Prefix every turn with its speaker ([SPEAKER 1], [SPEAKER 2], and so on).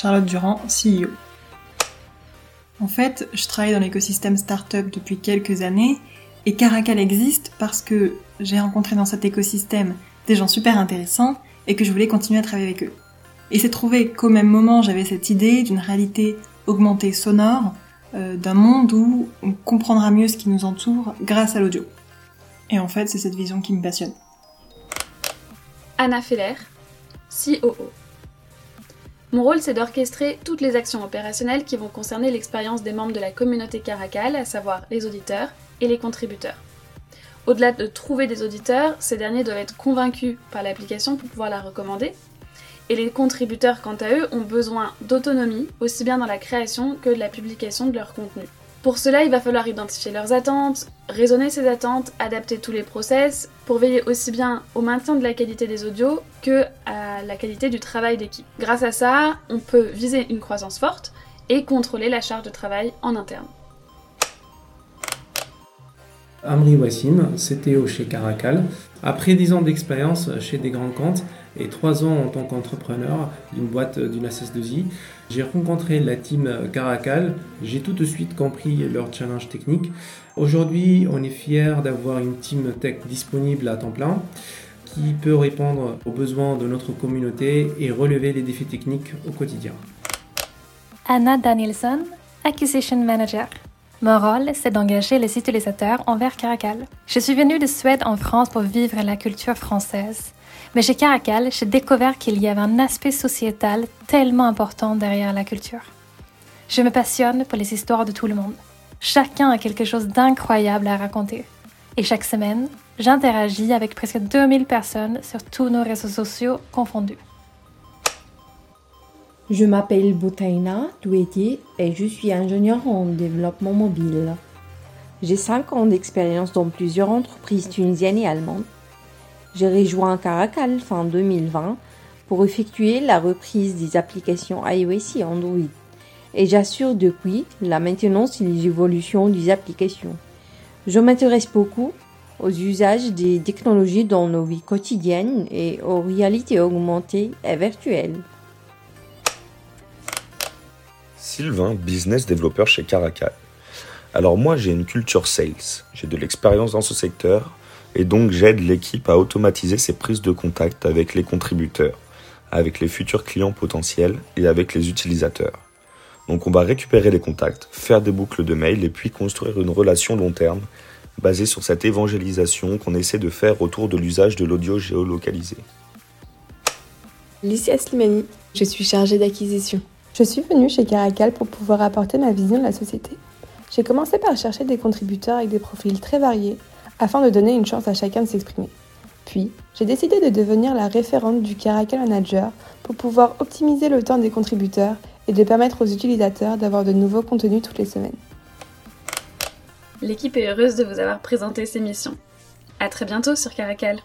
[SPEAKER 1] Charlotte Durand, CEO. En fait, je travaille dans l'écosystème startup depuis quelques années et Caracal existe parce que j'ai rencontré dans cet écosystème des gens super intéressants et que je voulais continuer à travailler avec eux. Et c'est trouvé qu'au même moment j'avais cette idée d'une réalité augmentée sonore, euh, d'un monde où on comprendra mieux ce qui nous entoure grâce à l'audio. Et en fait, c'est cette vision qui me passionne.
[SPEAKER 2] Anna Feller, COO. Mon rôle, c'est d'orchestrer toutes les actions opérationnelles qui vont concerner l'expérience des membres de la communauté Caracal, à savoir les auditeurs et les contributeurs. Au-delà de trouver des auditeurs, ces derniers doivent être convaincus par l'application pour pouvoir la recommander. Et les contributeurs, quant à eux, ont besoin d'autonomie, aussi bien dans la création que de la publication de leur contenu. Pour cela, il va falloir identifier leurs attentes, raisonner ces attentes, adapter tous les process, pour veiller aussi bien au maintien de la qualité des audios que à la qualité du travail d'équipe. Grâce à ça, on peut viser une croissance forte et contrôler la charge de travail en interne.
[SPEAKER 3] Amri Wassim, CTO chez Caracal. Après 10 ans d'expérience chez des grands comptes et 3 ans en tant qu'entrepreneur d'une boîte d'une SS2I, j'ai rencontré la team Caracal. J'ai tout de suite compris leur challenge technique. Aujourd'hui, on est fier d'avoir une team tech disponible à temps plein qui peut répondre aux besoins de notre communauté et relever les défis techniques au quotidien.
[SPEAKER 4] Anna Danielson, Acquisition Manager. Mon rôle, c'est d'engager les utilisateurs envers Caracal. Je suis venue de Suède en France pour vivre la culture française. Mais chez Caracal, j'ai découvert qu'il y avait un aspect sociétal tellement important derrière la culture. Je me passionne pour les histoires de tout le monde. Chacun a quelque chose d'incroyable à raconter. Et chaque semaine, j'interagis avec presque 2000 personnes sur tous nos réseaux sociaux confondus.
[SPEAKER 5] Je m'appelle Boutaina Doueti et je suis ingénieur en développement mobile. J'ai 5 ans d'expérience dans plusieurs entreprises tunisiennes et allemandes. J'ai rejoint Caracal fin 2020 pour effectuer la reprise des applications iOS et Android. Et j'assure depuis la maintenance et les évolutions des applications. Je m'intéresse beaucoup aux usages des technologies dans nos vies quotidiennes et aux réalités augmentées et virtuelles.
[SPEAKER 6] Sylvain, business développeur chez Caracal. Alors moi j'ai une culture sales, j'ai de l'expérience dans ce secteur et donc j'aide l'équipe à automatiser ses prises de contact avec les contributeurs, avec les futurs clients potentiels et avec les utilisateurs. Donc on va récupérer les contacts, faire des boucles de mail et puis construire une relation long terme basée sur cette évangélisation qu'on essaie de faire autour de l'usage de l'audio géolocalisé.
[SPEAKER 7] Lucia Slimani, je suis chargée d'acquisition. Je suis venue chez Caracal pour pouvoir apporter ma vision de la société. J'ai commencé par chercher des contributeurs avec des profils très variés afin de donner une chance à chacun de s'exprimer. Puis, j'ai décidé de devenir la référente du Caracal Manager pour pouvoir optimiser le temps des contributeurs et de permettre aux utilisateurs d'avoir de nouveaux contenus toutes les semaines.
[SPEAKER 2] L'équipe est heureuse de vous avoir présenté ces missions. À très bientôt sur Caracal.